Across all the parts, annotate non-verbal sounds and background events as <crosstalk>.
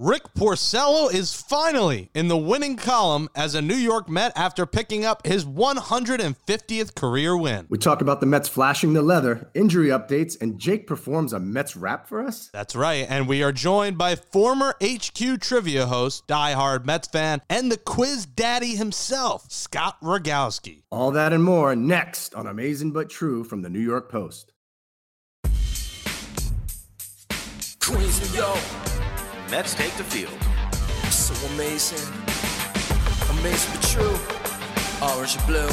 Rick Porcello is finally in the winning column as a New York Met after picking up his 150th career win. We talk about the Mets flashing the leather, injury updates, and Jake performs a Mets rap for us. That's right, and we are joined by former HQ trivia host, diehard Mets fan, and the quiz daddy himself, Scott Rogowski. All that and more next on Amazing But True from the New York Post. Queens, New York. Mets take the field. So amazing. Amazing but true. Orange and blue.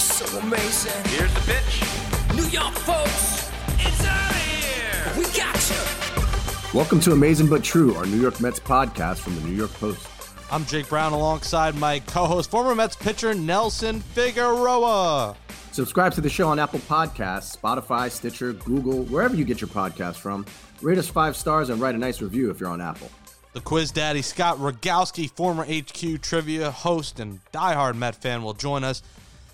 So amazing. Here's the pitch. New York folks. It's out of here. We got you. Welcome to Amazing But True, our New York Mets podcast from the New York Post. I'm Jake Brown alongside my co host, former Mets pitcher Nelson Figueroa. Subscribe to the show on Apple Podcasts, Spotify, Stitcher, Google, wherever you get your podcast from. Rate us five stars and write a nice review if you're on Apple. The quiz daddy, Scott Rogowski, former HQ trivia host and diehard Met fan, will join us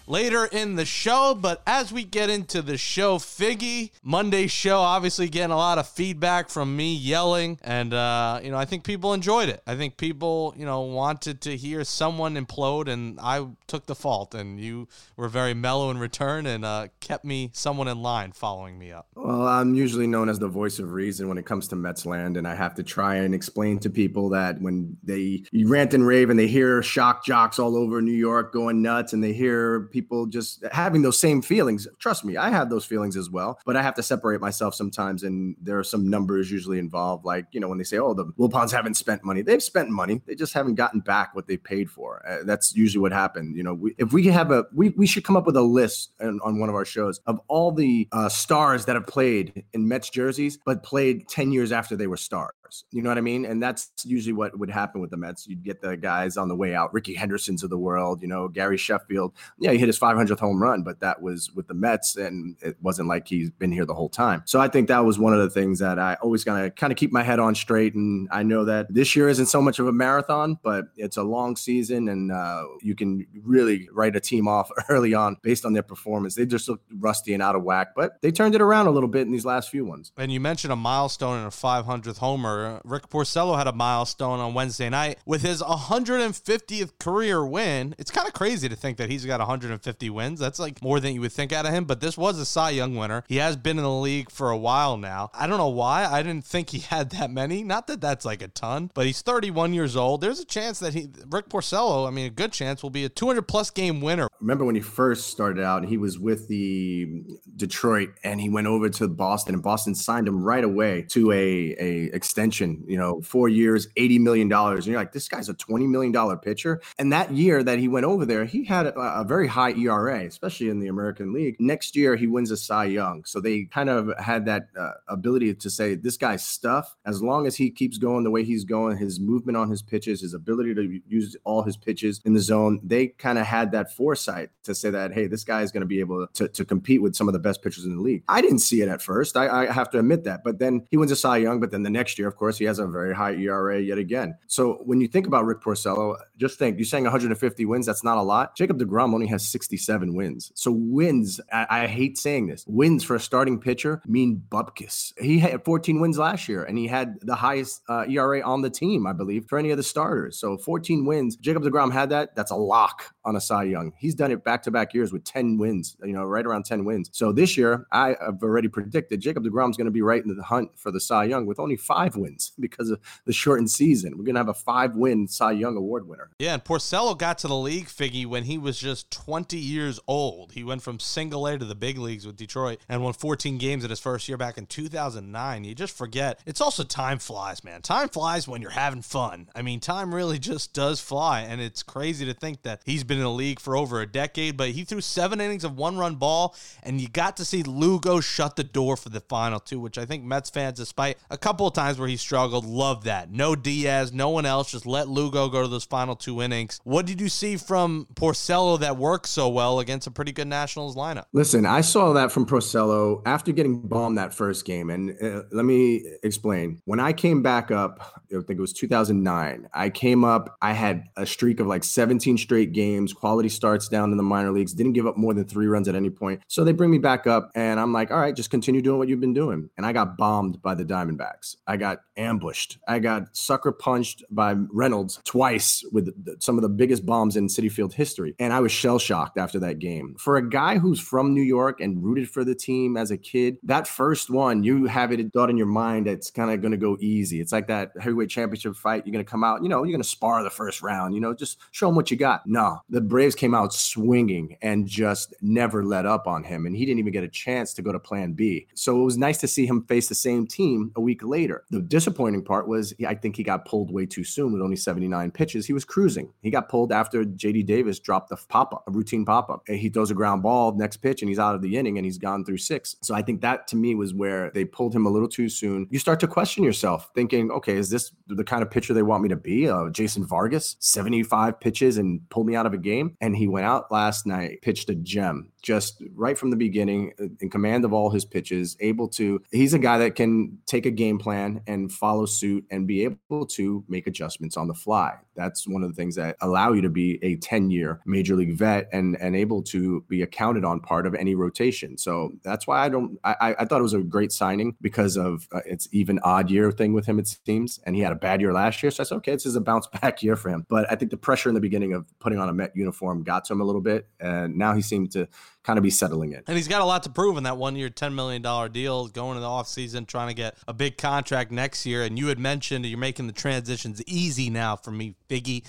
later in the show. But as we get into the show, Figgy, Monday's show, obviously getting a lot of feedback from me yelling. And, uh, you know, I think people enjoyed it. I think people, you know, wanted to hear someone implode, and I took the fault. And you were very mellow in return and uh, kept me someone in line following me up. Well, I'm usually known as the voice of reason when it comes to Mets land, and I have to try and explain to people that when they rant and rave and they hear shock jocks all over New York going nuts, and they hear people just having those same feelings. Trust me, I have those feelings as well, but I have to separate myself sometimes, and there are some numbers usually involved. Like you know when they say, "Oh, the Wilpons haven't spent money," they've spent money. They just haven't gotten back what they paid for. Uh, that's usually what happened. You know, we, if we have a, we we should come up with a list on, on one of our shows of all the uh, stars that have played in Mets jerseys, but played ten years after they were stars. You know what I mean? And that's usually what would happen with the Mets. You'd get the guys on the way out, Rickey Henderson's of the world, you know, Gary Sheffield. Yeah, he hit his 500th home run, but that was with the Mets, and it wasn't like he's been here the whole time. So I think that was one of the things that I always gotta kind of keep my head on straight. And I know that this year isn't so much of a marathon, but it's a long season, and uh, you can really write a team off <laughs> early on based on their performance. They just looked rusty and out of whack, but they turned it around a little bit in these last few ones. And you mentioned a milestone and a 500th homer. Rick Porcello had a milestone on Wednesday night with his 150th career win. It's kind of crazy to think that he's got 150 wins. That's like more than you would think out of him, but this was a Cy Young winner. He has been in the league for a while now. I don't know why. I didn't think he had that many. Not that that's like a ton, but he's 31 years old. There's a chance that he, Rick Porcello, I mean, a good chance, will be a 200 plus game winner. Remember when he first started out he was with the detroit and he went over to boston and boston signed him right away to a, a extension you know four years 80 million dollars. And you're like this guy's a 20 million dollar pitcher. And that year that he went over there he had a, a very high era especially in the american league. Next year he wins a cy young. So they kind of had that uh, ability to say this guy's stuff. As long as he keeps going the way he's going his movement on his pitches his ability to use all his pitches in the zone they kind of had that foresight to say that hey this guy is going to be able to, to compete with some of the best pitchers in the league. I didn't see it at first. I, I have to admit that. But then he wins a cy young but then the next year of course he has a very high era yet again. So when you think about rick porcello just think you're saying 150 wins that's not a lot. Jacob deGrom only has 67 wins. So wins I, I hate saying this wins for a starting pitcher mean bupkis. He had 14 wins last year and he had the highest uh, era on the team i believe for any of the starters. So 14 wins. Jacob deGrom had that that's a lock on a cy young. He's done it back to back years with 10 wins you know right around 10 wins so this year i have already predicted jacob deGrom's going to be right in the hunt for the cy young with only five wins <laughs> because of the shortened season we're going to have a five win cy young award winner Yeah, and Porcello got to the league, Figgy, when he was just 20 years old. He went from single A to the big leagues with Detroit and won 14 games in his first year back in 2009. You just forget. It's also time flies, man. Time flies when you're having fun. I mean, time really just does fly, and it's crazy to think that he's been in the league for over a decade, but he threw seven innings of one run ball, and you got to see Lugo shut the door for the final two, which I think Mets fans, despite a couple of times where he struggled, love that. No Diaz, no one else, just let Lugo go to those final two innings. What did you see from Porcello that worked so well against a pretty good Nationals lineup? Listen, I saw that from Porcello after getting bombed that first game. And uh, let me explain. When I came back up, I think it was 2009, I came up, I had a streak of like 17 straight games, quality starts down in the minor leagues, didn't give up more than three runs at any point. So they bring me back up, and I'm like, all right, just continue doing what you've been doing. And I got bombed by the Diamondbacks. I got ambushed. I got sucker punched by Reynolds twice with the, some of the biggest bombs in Citi Field history. And I was shell shocked after that game. For a guy who's from New York and rooted for the team as a kid, that first one, you have it thought in your mind it's kind of going to go easy. It's like that heavyweight championship fight. You're going to come out, you know, you're going to spar the first round, you know, just show them what you got. No, the Braves came out swinging and just never let up on him. And he didn't even get a chance to go to plan B. So it was nice to see him face the same team a week later. The disappointing part was I think he got pulled way too soon with only 79 pitches. He was cruising. He got pulled after JD Davis dropped the pop up, a routine pop up. He throws a ground ball next pitch and he's out of the inning and he's gone through six. So I think that to me was where they pulled him a little too soon. You start to question yourself, thinking, okay, is this the kind of pitcher they want me to be? Uh, Jason Vargas, 75 pitches and pulled me out of a game. And he went out last night, pitched a gem just right from the beginning, uh, in command of all his pitches, able to, he's a guy that can take a game plan and follow suit and be able to make adjustments on the fly. That's one of the things that allow you to be a 10 year major league vet and, and able to be accounted on part of any rotation. So that's why I don't, I, I thought it was a great signing because of uh, it's even odd year thing with him, it seems. And he had a bad year last year. So I said, okay, this is a bounce <laughs> back year for him. But I think the pressure in the beginning of putting on a Met uniform got to him a little bit. And now he seemed to kind of be settling in. And he's got a lot to prove in that one year, $10 million deal, going in the offseason, trying to get a big contract next year. And you had mentioned you're making the transitions easy now for me, Figgy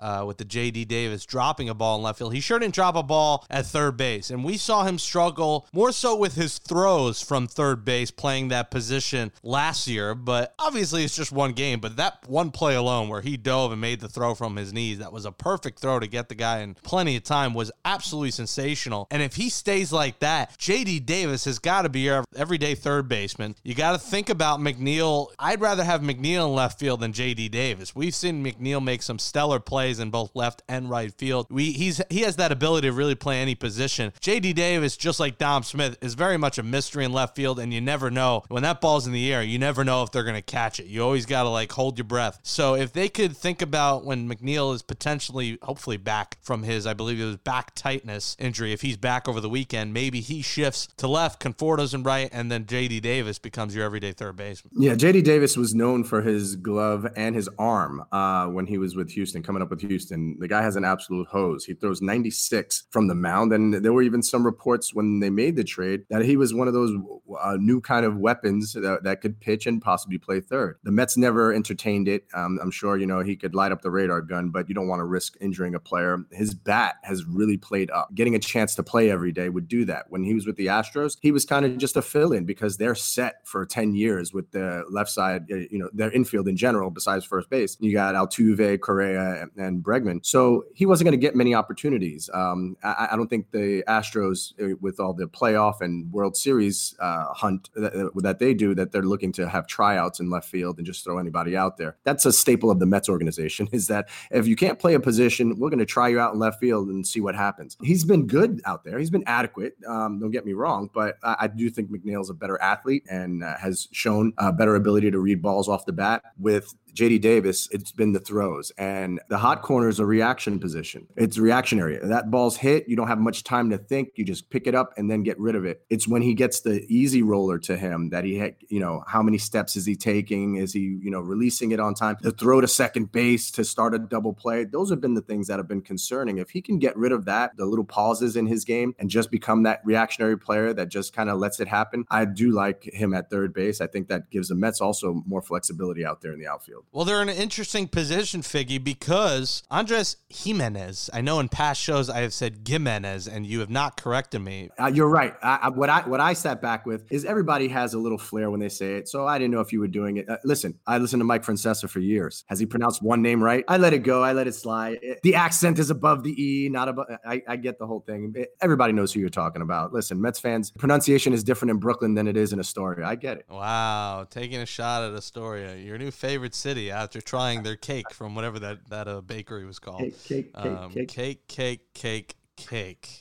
uh, with the JD Davis dropping a ball in left field. He sure didn't drop a ball at third base. And we saw him struggle more so with his throws from third base playing that position last year. But obviously, it's just one game. But that one play alone where he dove and made the throw from his knees, that was a perfect throw to get the guy in plenty of time, was absolutely sensational. And if he stays like that, JD Davis has got to be your everyday third baseman. You got to think about McNeil. I'd rather have McNeil in left field than JD Davis. We've seen McNeil make some stellar plays plays in both left and right field. We he's he has that ability to really play any position. JD Davis, just like Dom Smith, is very much a mystery in left field, and you never know when that ball's in the air. You never know if they're going to catch it. You always got to like hold your breath. So if they could think about when McNeil is potentially, hopefully back from his, I believe it was back tightness injury. If he's back over the weekend, maybe he shifts to left, Conforto's in right, and then JD Davis becomes your everyday third baseman. Yeah, JD Davis was known for his glove and his arm uh, when he was with Houston, coming up with Houston. The guy has an absolute hose. He throws 96 from the mound. And there were even some reports when they made the trade that he was one of those uh, new kind of weapons that, that, could pitch and possibly play third. The Mets never entertained it. Um, I'm sure, you know, he could light up the radar gun, but you don't want to risk injuring a player. His bat has really played up. Getting a chance to play every day would do that. When he was with the Astros, he was kind of just a fill in because they're set for 10 years with the left side, you know, their infield in general, besides first base. You got Altuve, Correa, and Bregman. So he wasn't going to get many opportunities. Um, I, I, don't think the Astros, uh, with all the playoff and World Series uh, hunt that, that, they do, that they're looking to have tryouts in left field and just throw anybody out there. That's a staple of the Mets organization <laughs> is that if you can't play a position, we're going to try you out in left field and see what happens. He's been good out there. He's been adequate. Um, don't get me wrong, but I, I, do think McNeil's a better athlete and uh, has shown a better ability to read balls off the bat with JD Davis, it's been the throws. And the hot corner is a reaction position. It's reactionary. That ball's hit, you don't have much time to think. You just pick it up and then get rid of it. It's when he gets the easy roller to him that he, had, you know, how many steps is he taking? Is he, you know, releasing it on time? The throw to second base to start a double play. Those have been the things that have been concerning. If he can get rid of that, the little pauses in his game and just become that reactionary player that just kind of lets it happen, I do like him at third base. I think that gives the Mets also more flexibility out there in the outfield field. Well, they're in an interesting position, Figgy, because Andres Gimenez. I know in past shows I have said Gimenez, and you have not corrected me. Uh, you're right. I, I, what I what I sat back with is everybody has a little flair when they say it. So I didn't know if you were doing it. Uh, listen, I listened to Mike Francesa for years. Has he pronounced one name right? I let it go. I let it slide. It, the accent is above the e, not above. I, I get the whole thing. It, everybody knows who you're talking about. Listen, Mets fans, pronunciation is different in Brooklyn than it is in Astoria. I get it. Wow, taking a shot at Astoria, your new favorite city city after trying their cake from whatever that that uh, bakery was called. Cake, cake, um, cake, cake, cake, cake.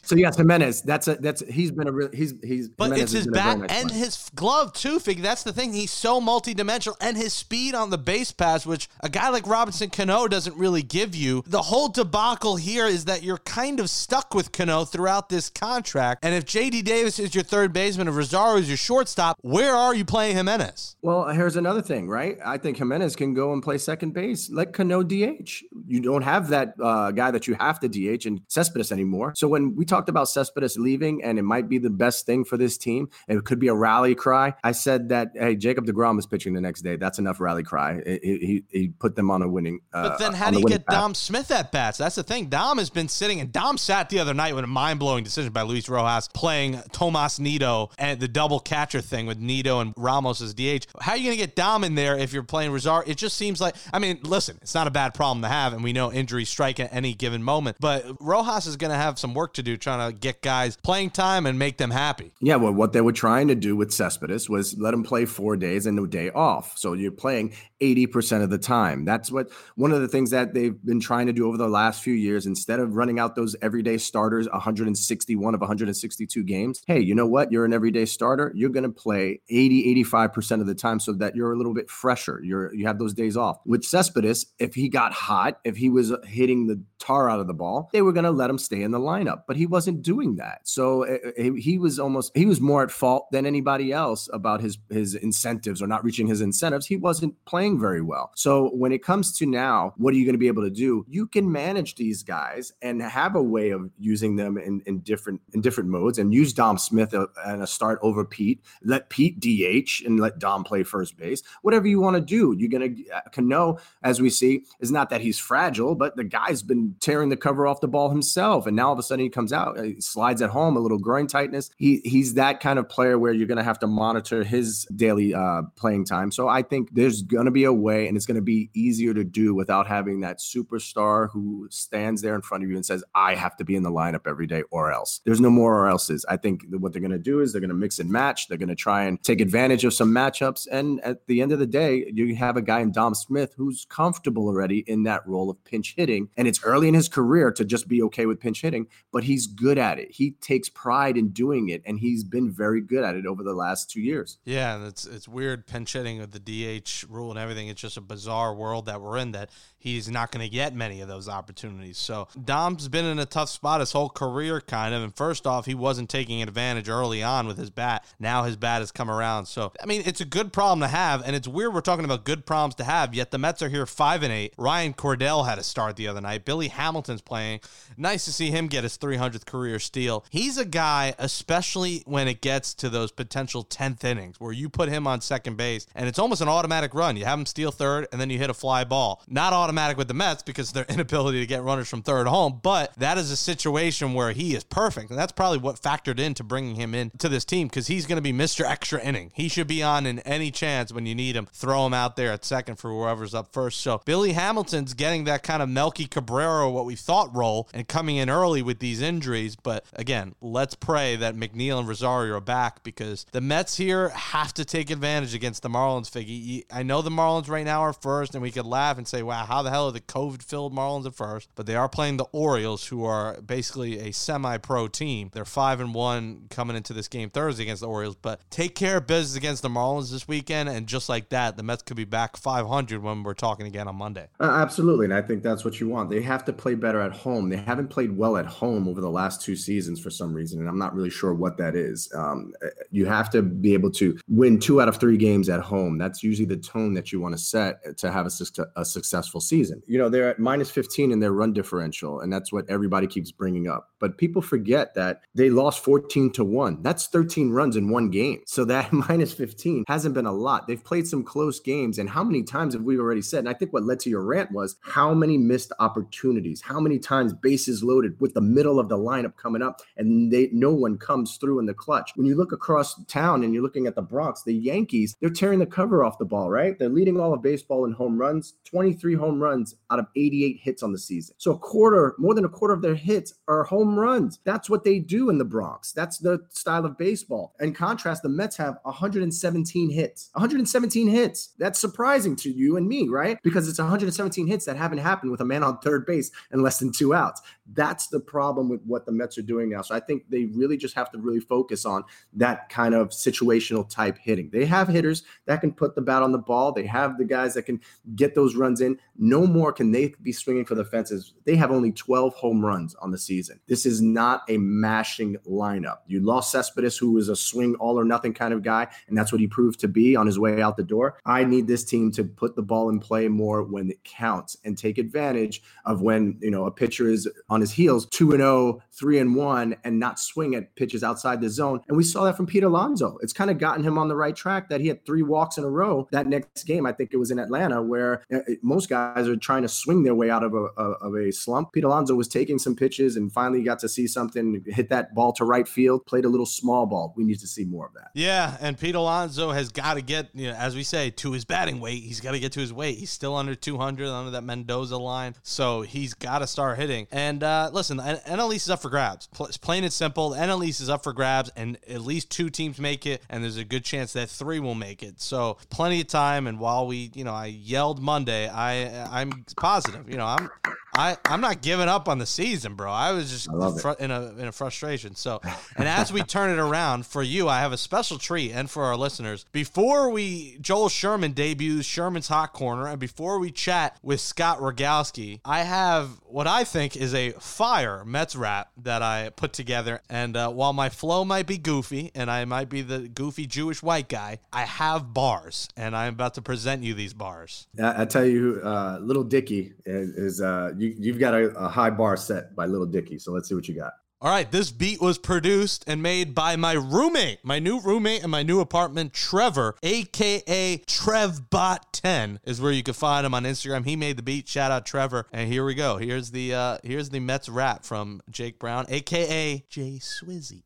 So yes, Gimenez. That's a that's he's been a real he's he's. But Gimenez it's his been a very bat nice and player. his glove too, Fig. That's the thing. He's so multidimensional, and his speed on the base pass, which a guy like Robinson Cano doesn't really give you. The whole debacle here is that you're kind of stuck with Cano throughout this contract. And if J.D. Davis is your third baseman, if Rosario is your shortstop, where are you playing Gimenez? Well, here's another thing, right? I think Gimenez can go and play second base. Let Cano DH. You don't have that uh, guy that you have to DH in Cespedes anymore. So when we talked about Cespedes leaving and it might be the best thing for this team, and it could be a rally cry. I said that hey, Jacob Degrom is pitching the next day. That's enough rally cry. He, he, he put them on a winning. Uh, But then how do you get path. Dom Smith at bats? That's the thing. Dom has been sitting, and Dom sat the other night with a mind blowing decision by Luis Rojas playing Tomas Nido and the double catcher thing with Nido and Ramos as DH. How are you going to get Dom in there if you're playing Rosario? It just seems like, I mean, listen, it's not a bad problem to have, and we know injuries strike at any given moment, but Rojas is going to have some work to do trying to get guys playing time and make them happy. Yeah, well, what they were trying to do with Cespedes was let him play four days and a day off. So you're playing 80% of the time. That's what one of the things that they've been trying to do over the last few years. Instead of running out those everyday starters, 161 of 162 games, hey, you know what? You're an everyday starter. You're going to play 80, 85% of the time so that you're a little bit fresher. You're you have those days off. With Cespedes, if he got hot, if he was hitting the tar out of the ball, they were going to let him stay in the lineup, but he wasn't doing that. So uh, he he was almost he was more at fault than anybody else about his his incentives or not reaching his incentives. He wasn't playing very well. So when it comes to now, what are you going to be able to do? You can manage these guys and have a way of using them in, in different in different modes and use Dom Smith uh, and a start over Pete. Let Pete DH and let Dom play first base. Whatever you want to do, you're going to uh, Cano, as we see, is not that he's fragile, but the guy's been tearing the cover off the ball himself, and now all of a sudden he comes out, he slides at home, a little groin tightness. He he's that kind of player where you're going to have to monitor his daily uh, playing time. So I think there's going to be a way, and it's going to be easier to do without having that superstar who stands there in front of you and says, "I have to be in the lineup every day, or else." There's no more or else's. I think what they're going to do is they're going to mix and match. They're going to try and take advantage of some matchups, and at the end of the day, you have a guy in Dom Smith who's comfortable already in that role of pinch hitting, and it's early in his career to just be okay with pinch hitting, but he's good at it. He takes pride in doing it, and he's been very good at it over the last two years. Yeah, and it's it's weird pinch hitting with the DH rule and everything. It's just a bizarre world that we're in that he's not going to get many of those opportunities. So Dom's been in a tough spot his whole career, kind of. And first off, he wasn't taking advantage early on with his bat. Now his bat has come around. So I mean, it's a good problem to have, and it's weird we're talking about good problems to have. Yet the Mets are here five and eight. Ryan Cordell had a start the other night. Billy Hamilton's playing. Nice to see him get his 300th career steal. He's a guy, especially when it gets to those potential 10th innings where you put him on second base and it's almost an automatic run. You have him steal third and then you hit a fly ball. Not automatic with the Mets because their <laughs> inability to get runners from third home, but that is a situation where he is perfect. And that's probably what factored into bringing him in to this team because he's going to be Mr. Extra Inning. He should be on in any chance when you need him. Throw him out there at second for whoever's up first. So Billy Hamilton's getting that kind of Melky Cabrera, what we thought role, and coming in early with these injuries. But again, let's pray that McNeil and Rosario are back because the Mets here have to take advantage against the Marlins. Figgy, I know the Marlins right now are first, and we could laugh and say, "Wow, how the hell are the COVID-filled Marlins at first? But they are playing the Orioles, who are basically a semi-pro team. They're five and one coming into this game Thursday against the Orioles. But take care of business against the Marlins this weekend, and just like that, the Mets could be back 500 when we're talking again on Monday. Uh, absolutely. And I think that's what you want. They have to play better at home. They haven't played well at home over the last two seasons for some reason. And I'm not really sure what that is. Um, you have to be able to win two out of three games at home. That's usually the tone that you want to set to have a, suc- a successful season. You know, they're at minus 15 in their run differential. And that's what everybody keeps bringing up. But people forget that they lost 14 to 1. That's 13 runs in one game. So that <laughs> minus 15 hasn't been a lot. They've played some close games. And how many times have we already said? And I think what led to your rant was how many missed opportunities, how many times bases loaded with the middle of the lineup coming up and they no one comes through in the clutch. When you look across town and you're looking at the Bronx, the Yankees, they're tearing the cover off the ball, right? They're leading all of baseball in home runs, 23 home runs out of 88 hits on the season. So a quarter, more than a quarter of their hits are home runs. That's what they do in the Bronx. That's the style of baseball. In contrast, the Mets have 117 hits. 117 hits. That's surprising to you and me, right? Because it's 117 hits that haven't happened with a man on third base and less than two outs. That's the problem with what the Mets are doing now. So I think they really just have to really focus on that kind of situational type hitting. They have hitters that can put the bat on the ball. They have the guys that can get those runs in. No more can they be swinging for the fences. They have only 12 home runs on the season. This is not a mashing lineup. You lost Cespedes, who was a swing all or nothing kind of guy, and that's what he proved to be on his way out the door. I need this team to put the ball in play more when it counts and take advantage of when, you know, a pitcher is on his heels 2 and 0, 3 and 1 and not swing at pitches outside the zone. And we saw that from Pete Alonso. It's kind of gotten him on the right track that he had three walks in a row that next game. I think it was in Atlanta where uh, most guys are trying to swing their way out of a, of a slump. Pete Alonso was taking some pitches and finally got to see something hit that ball to right field, played a little small ball. We need to see more of that. Yeah, and Pete Alonso has got to get, you know, as we say, to his batting weight. He's got to get to his weight. He's still under 200 under that Mendoza line, so he's got to start hitting. And uh, Uh, listen, the NL East is up for grabs. Plain and simple. NL East is up for grabs, and at least two teams make it, and there's a good chance that three will make it. So plenty of time. And while we, you know, I yelled Monday, I I'm positive. You know, I'm I, I'm not giving up on the season, bro. I was just I fr- in a in a frustration. So, <laughs> and as we turn it around for you, I have a special treat, and for our listeners. Before we Joel Sherman debuts Sherman's Hot Corner, and before we chat with Scott Rogowski, I have what I think is a fire Mets rap that I put together. And uh, while my flow might be goofy, and I might be the goofy Jewish white guy, I have bars, and I'm about to present you these bars. I, I tell you, uh, Little Dicky is, is uh, you you've got a, a high bar set by Little Dicky. So let's see what you got. All right, this beat was produced and made by my roommate, my new roommate in my new apartment, Trevor, aka TrevBot10, is where you can find him on Instagram. He made the beat. Shout out Trevor. And here we go. Here's the uh here's the Mets rap from Jake Brown, aka Jay Swizzy.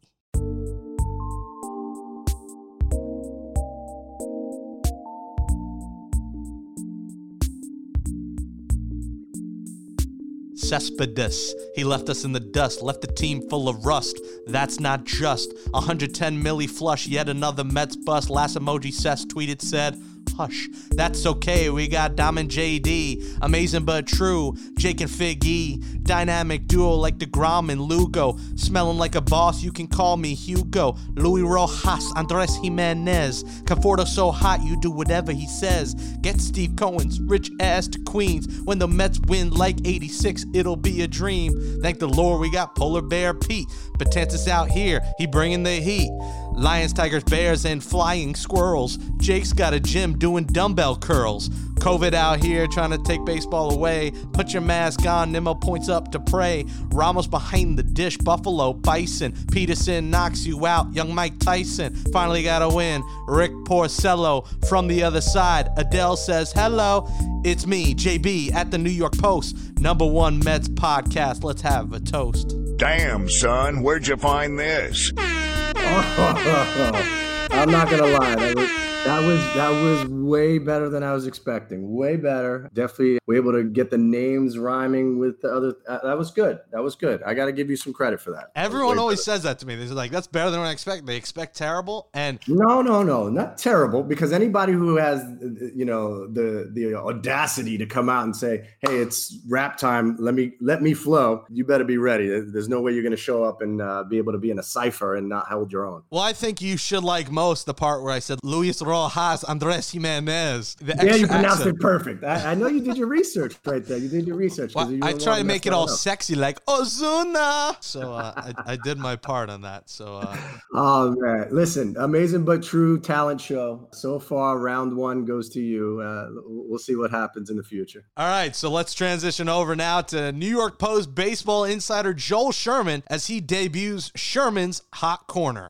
Cespedes. He left us in the dust, left the team full of rust. That's not just. 110 milli flush, yet another Mets bust. Last emoji Cess tweeted said, Hush, that's okay. We got Dom and JD, amazing but true. Jake and Figgy, dynamic duo like DeGrom and Lugo. Smelling like a boss, you can call me Hugo. Luis Rojas, Andres Gimenez. Conforto so hot, you do whatever he says. Get Steve Cohen's rich ass to Queens. When the Mets win like 86, it'll be a dream. Thank the Lord we got Polar Bear Pete. Betances out here, he bringing the heat. Lions, Tigers, Bears, and flying squirrels. Jake's got a gym doing dumbbell curls. COVID out here trying to take baseball away. Put your mask on, Nimmo points up to pray. Ramos behind the dish, Buffalo, Bison. Peterson knocks you out, young Mike Tyson. Finally got a win. Rick Porcello from the other side. Adele says, Hello, it's me, JB, at the New York Post. Number one Mets podcast. Let's have a toast. Damn, son, where'd you find this? <laughs> I'm not gonna lie. That was, that was way better than I was expecting. Way better. Definitely we were able to get the names rhyming with the other. Uh, that was good. That was good. I got to give you some credit for that. that Everyone always better. says that to me. They're like, "That's better than what I expect." They expect terrible, and no, no, no, not terrible. Because anybody who has, you know, the the audacity to come out and say, "Hey, it's rap time. Let me let me flow," you better be ready. There's no way you're going to show up and uh, be able to be in a cipher and not hold your own. Well, I think you should like most the part where I said Luis Rojas, Andres Gimenez. The yeah, you pronounced accent. it perfect. I, I, know you did your research right there. You did your research. Well, I try to make it all up. sexy, like Ozuna. So uh, I, I, did my part on that. So. Uh, <laughs> oh man, listen, amazing but true talent show. So far, round one goes to you. Uh, we'll see what happens in the future. All right, so let's transition over now to New York Post baseball insider Joel Sherman as he debuts Sherman's Hot Corner.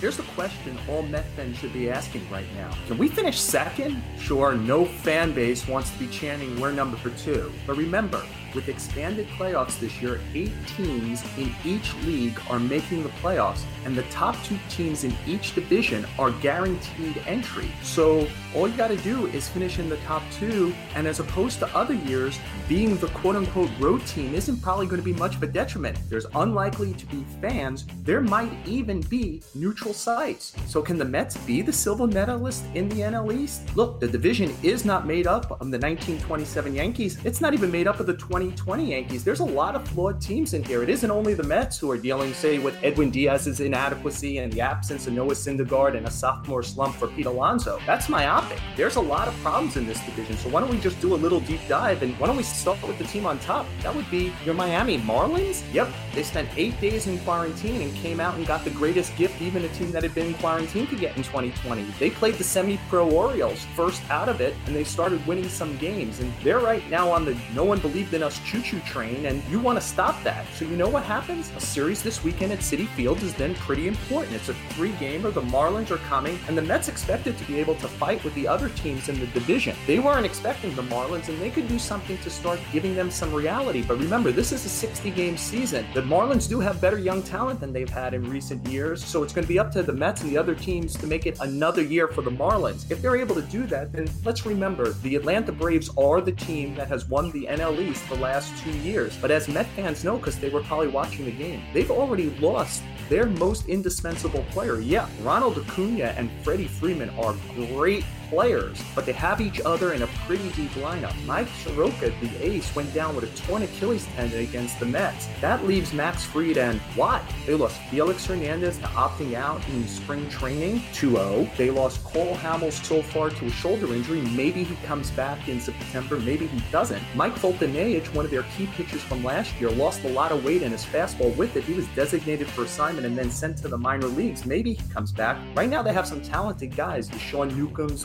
Here's the question all Met fans should be asking right now. Can we finish second? Sure, no fan base wants to be chanting we're number two. But remember, with expanded playoffs this year, eight teams in each league are making the playoffs, and the top two teams in each division are guaranteed entry. So all you got to do is finish in the top two, and as opposed to other years, being the quote unquote road team isn't probably going to be much of a detriment. There's unlikely to be fans, there might even be neutral sites. So, can the Mets be the silver medalist in the NL East? Look, the division is not made up of the 1927 Yankees, it's not even made up of the 2020 Yankees. There's a lot of flawed teams in here. It isn't only the Mets who are dealing, say, with Edwin Diaz's inadequacy and the absence of Noah Syndergaard and a sophomore slump for Pete Alonso. That's myopic. There's a lot of problems in this division. So, why don't we just do a little deep dive and why don't we start with the team on top? That would be your Miami Marlins. Yep, they spent eight days in quarantine and came out and got the greatest gift even a team that had been in quarantine could get in 2020. They played the semi pro Orioles first out of it and they started winning some games. And they're right now on the no one believed in us choo choo train, and you want to stop that. So, you know what happens? A series this weekend at Citi Field is then pretty important. It's a three gamer. The Marlins are coming, and the Mets expected to be able to fight with the other teams in the division. They weren't expecting the Marlins, and they could do something to start giving them some reality. But remember, this is a 60 game season. The Marlins do have better young talent than they've had in recent years, so it's going to be up to the Mets and the other teams to make it another year for the Marlins. If they're able to do that, then let's remember the Atlanta Braves are the team that has won the NL East the last two years. But as Met fans know, because they were probably watching the game, they've already lost their most indispensable player. Yeah, Ronald Acuna and Freddie Freeman are great players, but they have each other in a pretty deep lineup. Mike Soroka, the ace, went down with a torn Achilles tendon against the Mets. That leaves Max Fried and why? They lost Felix Hernandez to opting out in spring training 2-0. They lost Cole Hamels so far to a shoulder injury. Maybe he comes back in September, maybe he doesn't. Mike Foltynewicz, one of their key pitchers from last year, lost a lot of weight in his fastball with it. He was designated for assignment and then sent to the minor leagues. Maybe he comes back. Right now they have some talented guys, Sean Newcombs,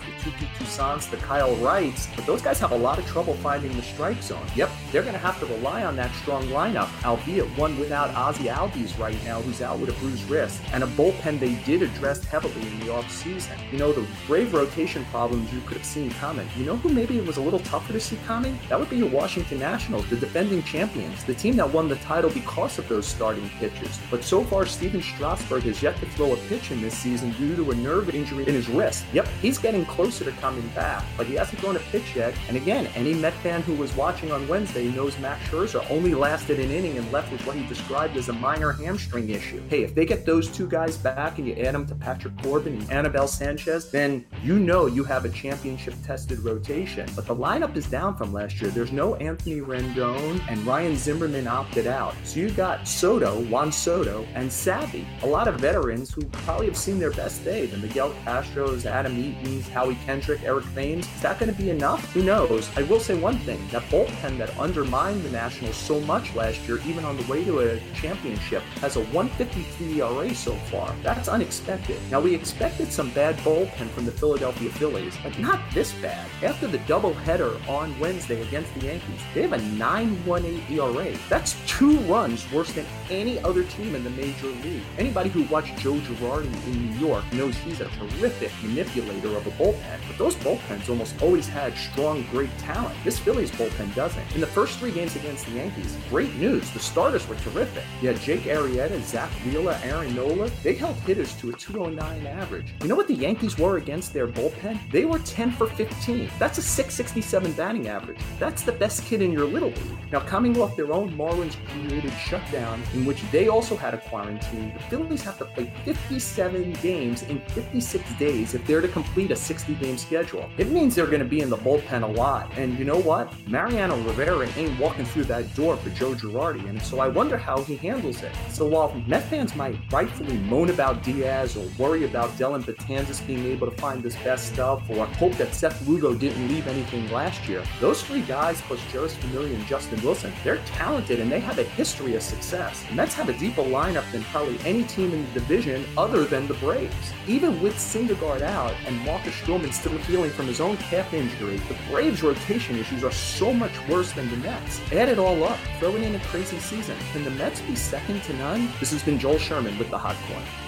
Toussaint's, the Kyle Wrights, but those guys have a lot of trouble finding the strike zone. Yep, they're going to have to rely on that strong lineup, albeit one without Ozzy Albies right now, who's out with a bruised wrist, and a bullpen they did address heavily in the offseason. You know, the Brave rotation problems you could have seen coming. You know who maybe it was a little tougher to see coming? That would be your Washington Nationals, the defending champions, the team that won the title because of those starting pitchers. But so far, Stephen Strasburg has yet to throw a pitch in this season due to a nerve injury in his wrist. Yep, he's getting closer to coming back, but he hasn't thrown a pitch yet. And again, any Met fan who was watching on Wednesday knows Max Scherzer only lasted an inning and left with what he described as a minor hamstring issue. Hey, if they get those two guys back and you add them to Patrick Corbin and Anibal Sanchez, then you know you have a championship tested rotation. But the lineup is down from last year. There's no Anthony Rendon, and Ryan Zimmerman opted out. So you got Soto, Juan Soto, and Savvy, a lot of veterans who probably have seen their best day. The Miguel Castros, Adam Eatons, Howie Kendrick, Eric Thames. Is that going to be enough? Who knows? I will say one thing that bullpen that undermined the Nationals so much last year, even on the way to a championship, has a 153 ERA so far. That's unexpected. Now, we expected some bad bullpen from the Philadelphia Phillies, but not this bad. After the doubleheader on Wednesday against the Yankees, they have a 9.18 ERA. That's two runs worse than any other team in the major league. Anybody who watched Joe Girardi in New York knows he's a terrific manipulator of a bullpen, but those bullpens almost always had strong, great talent. This Phillies bullpen doesn't. In the first three games against the Yankees, great news. The starters were terrific. You had Jake Arrieta, Zack Wheeler, Aaron Nola. They held hitters to a 209 average. You know what the Yankees were against their bullpen? They were 10 for 15. That's a 667 batting average. That's the best kid in your little league. Now, coming off their own Marlins created shutdown, in which they also had a quarantine, the Phillies have to play 57 games in 56 days if they're to complete a 60 game schedule. It means they're going to be in the bullpen a lot. And you know what? Mariano Rivera ain't walking through that door for Joe Girardi. And so I wonder how he handles it. So while Met fans might rightfully moan about Diaz or worry about Dellin Betances being able to find his best stuff or hope that Seth Lugo didn't leave anything last year, those three guys plus Jeurys Familia and Justin Wilson, they're talented and they have a history of success. The Mets have a deeper lineup than probably any team in the division other than the Braves. Even with Syndergaard out and Marcus Stroman still healing from his own calf injury, the Braves' rotation issues are so much worse than the Mets. Add it all up, throw it in a crazy season. Can the Mets be second to none? This has been Joel Sherman with the Hot Corner.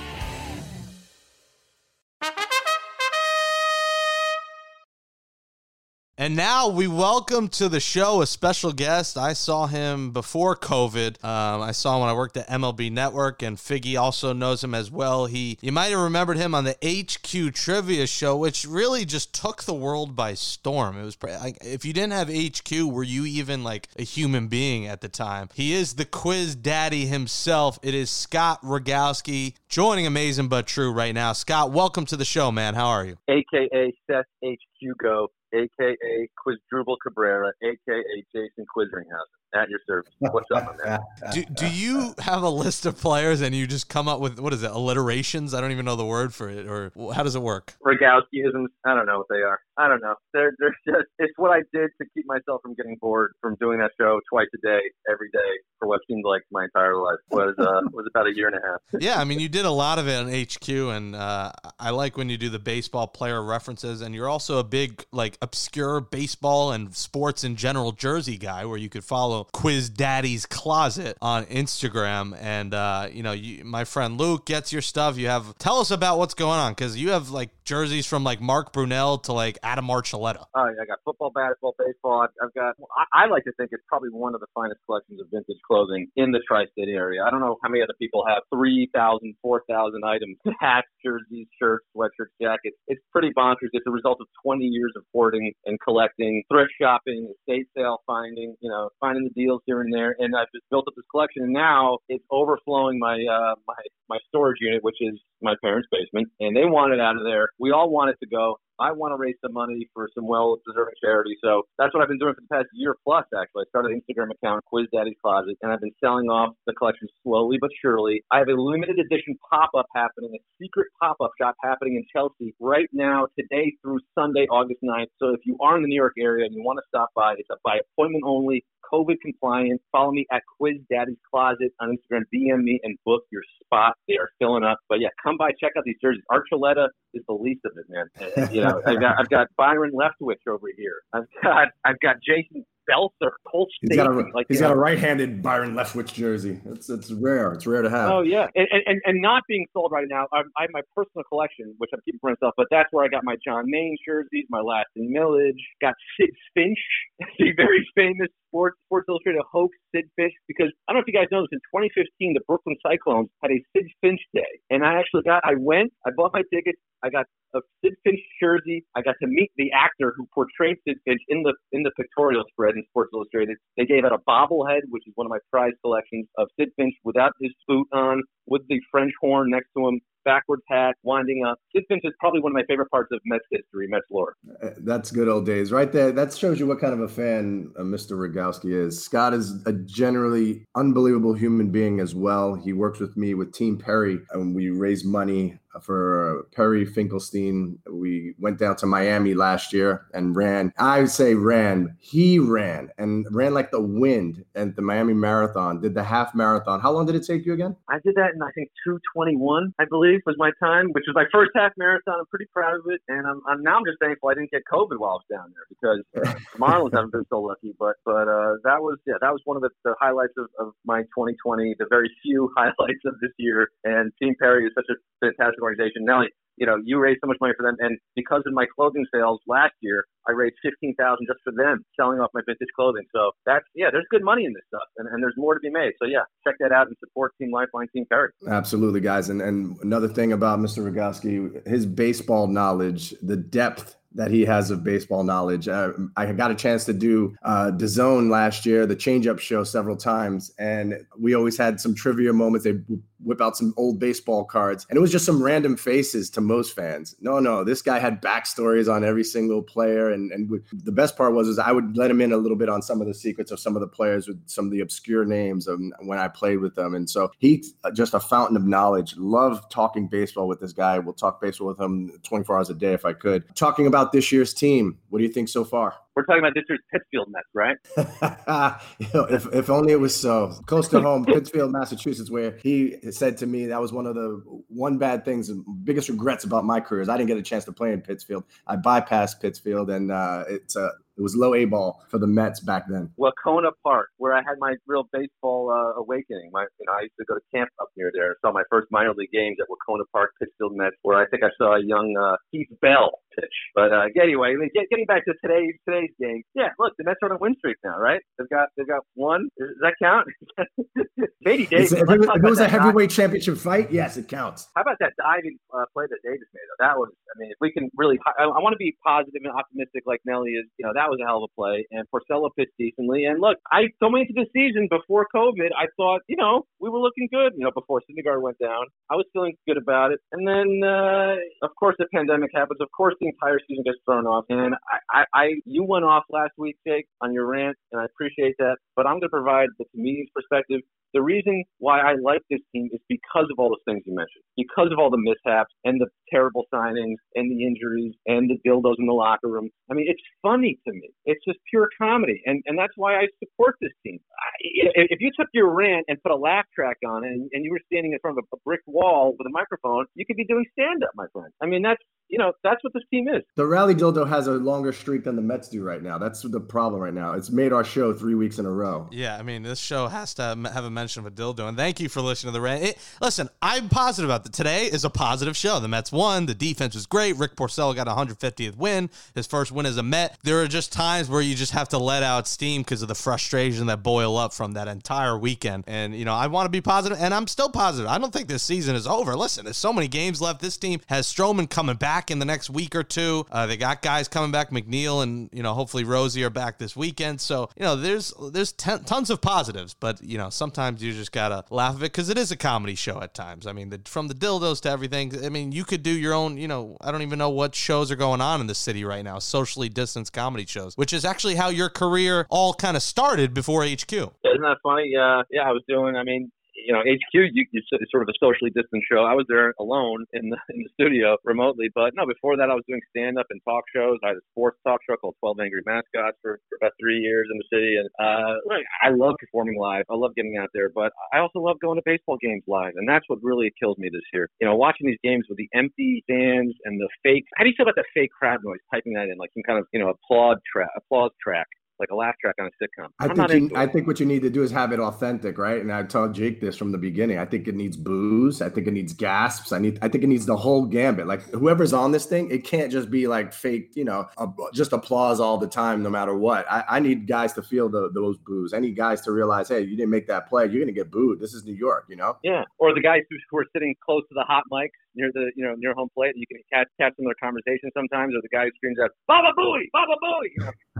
And now we welcome to the show a special guest. I saw him before COVID. Um, I saw him when I worked at MLB Network, and Figgy also knows him as well. He, you might have remembered him on the HQ Trivia Show, which really just took the world by storm. It was like if you didn't have HQ, were you even like a human being at the time? He is the quiz daddy himself. It is Scott Rogowski joining Amazing but True right now. Scott, welcome to the show, man. How are you? AKA Seth HQ Go, AKA Quizdrubal Cabrera, AKA Jason Quizringhausen. At your service. What's up, my man? <laughs> do, do you have a list of players and you just come up with what is it alliterations i don't even know the word for it or how does it work Rogowskiisms. I don't know what they are. I don't know. They're they're <laughs> just it's what I did to keep myself from getting bored from doing that show twice a day, every day for what seemed like my entire life was uh <laughs> was about a year and a half. yeah i mean you did a lot of it on hq and uh, i like when you do the baseball player references and you're also a big like obscure baseball and sports in general jersey guy where you could follow quiz daddy's closet on instagram and uh, you know you, my friend luke gets your stuff you have tell us about what's going on because you have like jerseys from like mark brunell to like adam archuleta Oh, yeah, I got football, basketball, baseball. I've, I've got. I, I like to think it's probably one of the finest collections of vintage clothing in the tri-state area. I don't know how many other people have 3,000, 4,000 items: <laughs> hats, jerseys, shirts, sweatshirts, jackets. It's pretty bonkers. It's a result of 20 years of and collecting, thrift shopping, estate sale finding. You know, finding the deals here and there. And I've just built up this collection, and now it's overflowing my uh, my my storage unit, which is my parents' basement, and they want it out of there. We all want it to go. I want to raise some money for some well-deserving charity. So that's what I've been doing for the past year plus. Actually, I started an Instagram account, Quiz Daddy's Closet, and I've been selling off the collection slowly but surely. I have a limited edition pop-up happening, a secret pop-up shop happening in Chelsea right now, today through Sunday, August 9th. So if you are in the New York area and you want to stop by, it's by appointment only. COVID compliant. Follow me at Quiz Daddy's Closet on Instagram. DM me and book your spot. They are filling up. But yeah, come by, check out these jerseys. Archuleta is the least of it, man. You know, I've got I've got Byron Leftwich over here. I've got I've got Jason Belser, Colt He's got a like he's got know. a right-handed Byron Leftwich jersey. It's it's rare. It's rare to have. Oh yeah, and, and and not being sold right now. I, I have my personal collection, which I'm keeping for myself, but that's where I got my John Maine jerseys, my Lastings Milledge, got Sid Finch, <laughs> the very famous Sports Sports Illustrated hoax Sid Finch. Because I don't know if you guys know this, in 2015, the Brooklyn Cyclones had a Sid Finch day, and I actually got. I went, I bought my tickets, I got a Sid Finch jersey. I got to meet the actor who portrayed Sid Finch in the in the pictorial spread in Sports Illustrated. They gave out a bobblehead, which is one of my prize collections of Sid Finch without his boot on, with the French horn next to him, backwards hat, winding up. This Finch is probably one of my favorite parts of Mets history, Mets lore. Uh, That's good old days, right there. That shows you what kind of a fan uh, Mr. Rogowski is. Scott is a generally unbelievable human being as well. He works with me with Team Perry, and we raise money for Perry Finkelstein. We went down to Miami last year and ran. I would say ran. He ran and ran like the wind at the Miami Marathon. Did the half marathon. How long did it take you again? I did that in I think 221, I believe, was my time, which was my first half marathon. I'm pretty proud of it, and I'm, I'm now I'm just thankful I didn't get COVID while I was down there because <laughs> the Marlins haven't been so lucky. But but uh, that was yeah that was one of the, the highlights of, of my 2020, the very few <laughs> highlights of this year. And Team Perry is such a fantastic organization. Nelly, you know, you raised so much money for them, and because of my clothing sales last year, I raised fifteen thousand just for them selling off my vintage clothing. So that's yeah, there's good money in this stuff, and, and there's more to be made. So yeah, check that out and support Team Lifeline, Team Perry. Absolutely, guys. And and another thing about Mr. Rogowski, his baseball knowledge, the depth that he has of baseball knowledge. Uh, I got a chance to do uh, DAZN last year, the change-up show several times, and we always had some trivia moments. They whip out some old baseball cards, and it was just some random faces to most fans. No, no, this guy had backstories on every single player, and and the best part was is I would let him in a little bit on some of the secrets of some of the players with some of the obscure names of when I played with them, and so he's uh, just a fountain of knowledge. Love talking baseball with this guy. We'll talk baseball with him 24 hours a day if I could. Talking about this year's team, what do you think so far? We're talking about this year's Pittsfield Mets, right? <laughs> you know, if, if only it was so. Close to home, Pittsfield, Massachusetts, where he said to me that was one of the one bad things, biggest regrets about my career is I didn't get a chance to play in Pittsfield. I bypassed Pittsfield, and uh, it's a it was low A ball for the Mets back then. Wahconah Park, where I had my real baseball uh, awakening. My, you know, I used to go to camp up near there. And saw my first minor league games at Wahconah Park, Pittsfield Mets, where I think I saw a young uh, Keith Bell pitch. But uh, anyway, I mean, get, getting back to today's today's game, yeah. Look, the Mets are on a win streak now, right? They've got they've got one. Does that count? <laughs> Maybe Davis. If it was, if it was a heavyweight championship fight, yes, it counts. How about that diving uh, play that Davis made? Though? That was, I mean, if we can really, I, I want to be positive and optimistic like Nelly is. You know, that was a hell of a play, and Porcello pitched decently. And look, I going into the season before COVID, I thought, you know, we were looking good. You know, before Syndergaard went down, I was feeling good about it. And then, uh, of course, the pandemic happens. Of course, the entire season gets thrown off. And I, I, I you went off last week, Jake, on your rant, and I appreciate that. But I'm going to provide the comedian's perspective. The reason why I like this team is because of all those things you mentioned, because of all the mishaps and the terrible signings and the injuries and the dildos in the locker room. I mean, it's funny to me. It's just pure comedy, and and that's why I support this team. I, if you took your rant and put a laugh track on it, and, and you were standing in front of a brick wall with a microphone, you could be doing stand up, my friend. I mean, that's you know that's what this team is. The Rally Dildo has a longer streak than the Mets do right now. That's the problem right now. It's made our show three weeks in a row. Yeah, I mean, this show has to have a mention of a dildo. And thank you for listening to the rant. It, listen, I'm positive about that. Today is a positive show. The Mets won. The defense was great. Rick Porcello got a 150th win, his first win as a Met. There are just times where you just have to let out steam because of the frustration that boil up from that entire weekend. And, you know, I want to be positive, and I'm still positive. I don't think this season is over. Listen, there's so many games left. This team has Stroman coming back in the next week or two. Uh, they got guys coming back. McNeil and, you know, hopefully Rosie are back this weekend. So, you know, there's there's tons of positives, but, you know, sometimes you just got to laugh at it because it is a comedy show at times. I mean, the, from the dildos to everything. I mean, you could do your own, you know, I don't even know what shows are going on in the city right now, socially distanced comedy shows, which is actually how your career all kind of started before HQ. Isn't that funny? Uh, yeah, I was doing, I mean, you know, HQ, you, you, it's sort of a socially distant show. I was there alone in the, in the studio remotely, but no, before that, I was doing stand up and talk shows. I had a sports talk show called 12 Angry Mascots for, for about three years in the city. And, uh, I love performing live. I love getting out there, but I also love going to baseball games live. And that's what really kills me this year. You know, watching these games with the empty stands and the fake, how do you feel about the fake crowd noise, typing that in, like some kind of, you know, applaud track, applause track? Like a laugh track on a sitcom. I I'm think you, I think what you need to do is have it authentic, right? And I told Jake this from the beginning. I think it needs boos. I think it needs gasps. I need. I think it needs the whole gambit. Like whoever's on this thing, it can't just be like fake. You know, just applause all the time, no matter what. I, I need guys to feel the, those boos. I need guys to realize, hey, you didn't make that play. You're gonna get booed. This is New York. You know. Yeah, or the guys who, who are sitting close to the hot mics near the you know near home plate, you can catch catch some of their conversation sometimes, or the guy who screams out "Baba Booey, Baba Booey."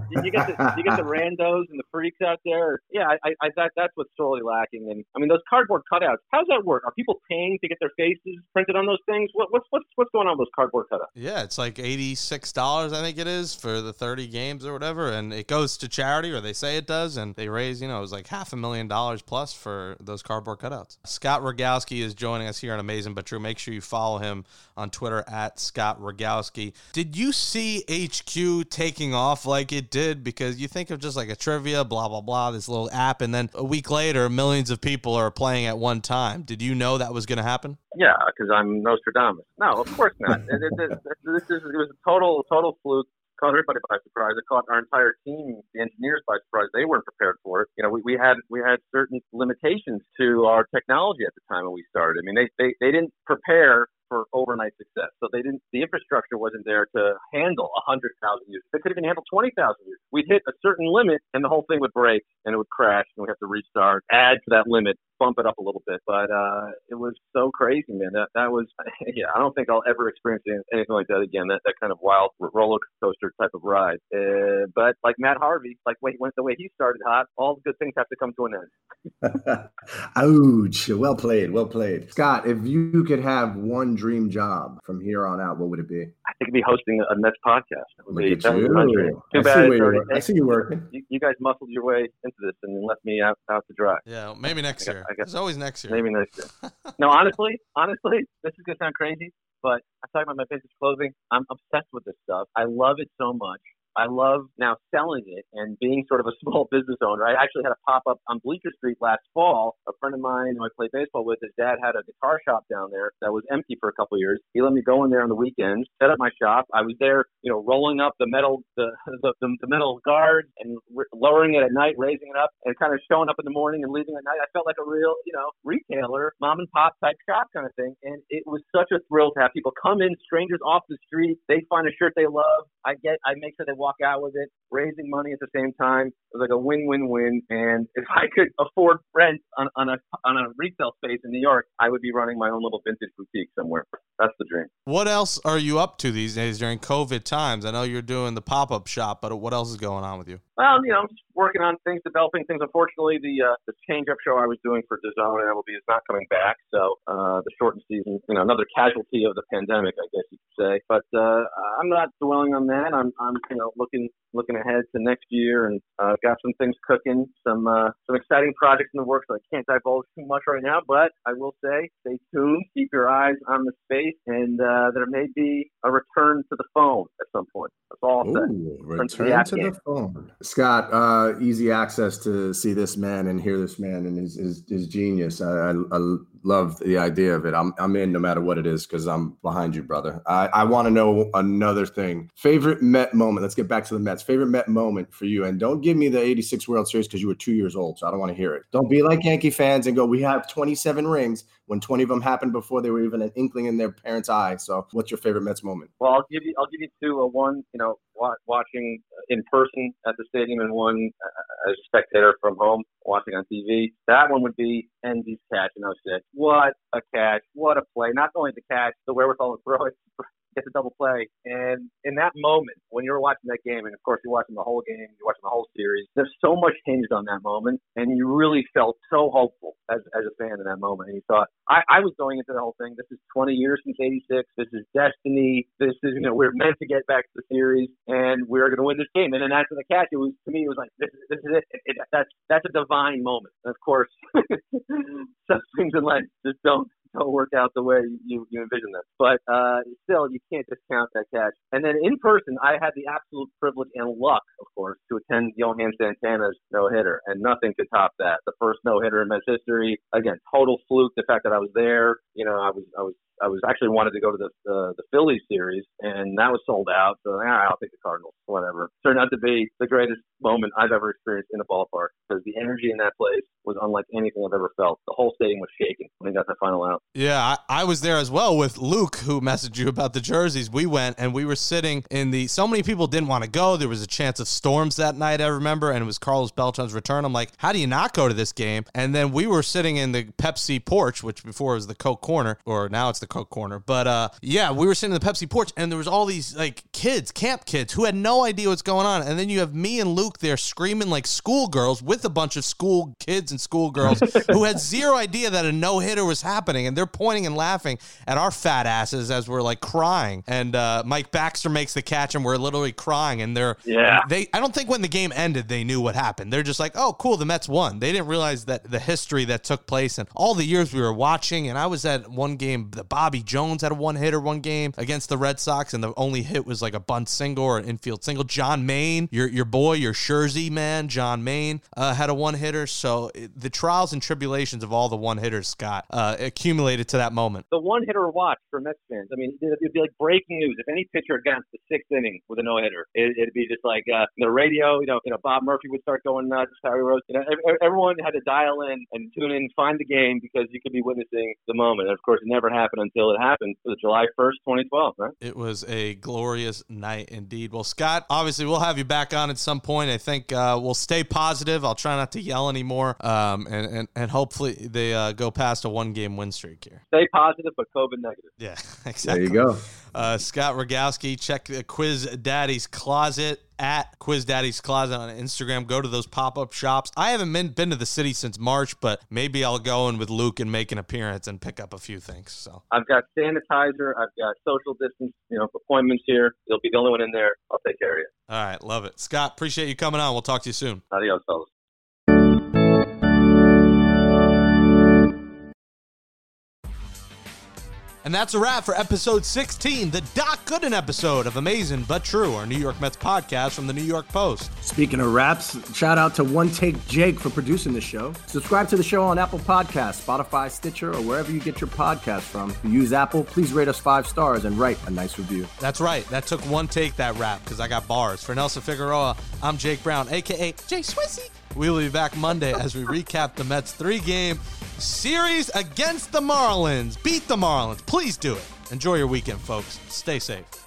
You, know, you, get the you get the <laughs> randos and the freaks out there. Yeah, I, I that that's what's sorely lacking. And I mean, those cardboard cutouts. How's that work? Are people paying to get their faces printed on those things? What, what's what's what's going on with those cardboard cutouts? Yeah, it's like eighty-six dollars, I think it is, for the thirty games or whatever, and it goes to charity, or they say it does, and they raise, you know, it was like half a million dollars plus for those cardboard cutouts. Scott Rogowski is joining us here on Amazing But True. Make sure you follow him on Twitter at Scott Rogowski. Did you see HQ taking off like it did? Because you think of just like a trivia, blah blah blah, this little app, and then a week later, millions of people are playing at one time. Did you know that was going to happen? Yeah, because I'm Nostradamus. No, of course not. it, it, it, this is it was a total total fluke. Caught everybody by surprise. It caught our entire team, the engineers, by surprise. They weren't prepared for it. You know, we, we had we had certain limitations to our technology at the time when we started. I mean, they they, they didn't prepare for overnight success. So they didn't. The infrastructure wasn't there to handle a hundred thousand users. They could even handle twenty thousand users. We'd hit a certain limit, and the whole thing would break, and it would crash, and we'd have to restart, add to that limit, bump it up a little bit. But uh, it was so crazy, man. That that was. <laughs> Yeah, I don't think I'll ever experience anything like that again. That that kind of wild roller coaster type of ride. Uh, but like Matt Harvey, like when, when the way he started hot, all the good things have to come to an end. <laughs> Ouch. Well played. Well played. Scott, if you could have one dream job from here on out, what would it be? I think it'd be hosting a Mets podcast. It would Look be at you. my dream. I Too see bad where it's you're already. I see you working. You, you guys muscled your way into this and left me out, out to dry. Yeah, maybe next year. I got- There's always next year. Maybe next year. <laughs> no, honestly, honestly, this is gonna sound crazy, but I'm talking about my business clothing. I'm obsessed with this stuff. I love it so much. I love now selling it and being sort of a <laughs> small business owner. I actually had a pop up on Bleecker Street last fall. A friend of mine who I play baseball with, his dad had a guitar shop down there that was empty for a couple of years. He let me go in there on the weekends, set up my shop. I was there, you know, rolling up the metal the <laughs> the, the, metal guard and r- lowering it at night, raising it up, and kind of showing up in the morning and leaving at night. I felt like a real, you know, retailer, mom and pop type shop kind of thing. And it was such a thrill to have people come in, strangers off the street. They find a shirt they love. I get, I make sure they walk out with it, raising money at the same time. It was like a win-win-win. And if I could afford rent on, on a on a retail space in New York, I would be running my own little vintage boutique somewhere. That's the dream. What else are you up to these days during COVID times? I know you're doing the pop up shop, but what else is going on with you? Well, you know, I'm just working on things, developing things. Unfortunately, the uh, the change up show I was doing for DAZN and MLB is not coming back. So uh, the shortened season, you know, another casualty of the pandemic, I guess you could say. But uh, I'm not dwelling on that. I'm, I'm, you know, looking looking ahead to next year and uh, got some things cooking, some uh, some exciting projects in the works that I can't divulge too much right now. But I will say, stay tuned, keep your eyes on the space, and uh, there may be a return to the phone at some point. That's all I'll say. Ooh, Return to the to the phone. Scott, uh, easy access to see this man and hear this man and his his, his genius. I, I, I love the idea of it. I'm I'm in no matter what it is because I'm behind you, brother. I, I want to know another thing. Favorite Met moment. Let's get back to the Mets. Favorite Met moment for you, and don't give me the '86 World Series because you were two years old, so I don't want to hear it. Don't be like Yankee fans and go, "We have 27 rings." When 20 of them happened before they were even an inkling in their parents' eye. So, what's your favorite Mets moment? Well, I'll give you I'll give you two. Uh, one, you know, watching in person at the stadium, and one uh, as a spectator from home watching on TV. That one would be Endy's catch in 06. What a catch! What a play! Not only the catch, the wherewithal to throw it. <laughs> Get the double play, and in that moment when you're watching that game, and of course you're watching the whole game, you're watching the whole series. There's so much hinged on that moment, and you really felt so hopeful as as a fan in that moment. And you thought, I, I was going into the whole thing. This is 20 years since '86. This is destiny. This is you know we're meant to get back to the series, and we're going to win this game. And then after the catch, it was to me it was like this is this is it. it, it that's that's a divine moment. And of course, <laughs> some things in life just don't don't work out the way you, you envision them. But uh, still, you can't discount that catch. And then in person, I had the absolute privilege and luck, course, to attend Johan Santana's no hitter, and nothing could top that. The first no hitter in Mets history. Again, total fluke. The fact that I was there, you know, I was I was I was actually wanted to go to the uh, the Phillies series, and that was sold out. So ah, I'll take the Cardinals, whatever. Turned out to be the greatest moment I've ever experienced in a ballpark because the energy in that place was unlike anything I've ever felt. The whole stadium was shaking when they got the final out. Yeah, I, I was there as well with Luke, who messaged you about the jerseys. We went and we were sitting in the. So many people didn't want to go. There was a chance of storms that night, I remember, and it was Carlos Beltran's return. I'm like, how do you not go to this game? And then we were sitting in the Pepsi porch, which before was the Coke corner, or now it's the Coke corner. But uh, yeah, we were sitting in the Pepsi porch, and there was all these like kids, camp kids, who had no idea what's going on. And then you have me and Luke there screaming like schoolgirls with a bunch of school kids and schoolgirls who had zero idea that a no hitter was happening, and they're pointing and laughing at our fat asses as we're like crying. And uh, Mike Baxter makes the catch, and we're literally crying. And they're Yeah. they. I don't think when the game ended they knew what happened. They're just like, oh, cool, the Mets won. They didn't realize that the history that took place and all the years we were watching. And I was at one game, the Bobby Jones had a one hitter one game against the Red Sox, and the only hit was like a bunt single or an infield single. John Maine, your your boy, your Schurzy man, John Maine, uh, had a one hitter. So the trials and tribulations of all the one hitters, Scott, uh, accumulated to that moment. the one hitter watch for Mets fans. I mean, it'd be like breaking news. If any pitcher got the sixth inning with a no hitter, it, it'd be just like uh, the radio. You know, you know, Bob Murphy would start going nuts. Howie Rose. You know, everyone had to dial in and tune in, find the game because you could be witnessing the moment. And of course, it never happened until it happened. It was July first, 2012. Right? It was a glorious night indeed. Well, Scott, obviously we'll have you back on at some point. I think uh, we'll stay positive. I'll try not to yell anymore, um, and, and and hopefully they uh, go past a one game win streak here. Stay positive, but COVID negative. Yeah, <laughs> There exactly. you go. Uh, Scott Rogowski, check the Quiz Daddy's Closet at Quiz Daddy's Closet on Instagram. Go to those pop up shops. I haven't been, been to the city since March, but maybe I'll go in with Luke and make an appearance and pick up a few things. So I've got sanitizer. I've got social distance. You know, appointments here. You'll be the only one in there. I'll take care of you. all right, love it, Scott. Appreciate you coming on. We'll talk to you soon. Adios, fellas. And that's a wrap for episode 16, the Doc Gooden episode of Amazing But True, our New York Mets podcast from the New York Post. Speaking of raps, shout out to One Take Jake for producing the show. Subscribe to the show on Apple Podcasts, Spotify, Stitcher, or wherever you get your podcast from. If you use Apple, please rate us five stars and write a nice review. That's right. That took one take, that rap, because I got bars. For Nelson Figueroa, I'm Jake Brown, aka Jay Swissy. We'll be back Monday as we recap the Mets three game series against the Marlins. Beat the Marlins. Please do it. Enjoy your weekend, folks. Stay safe.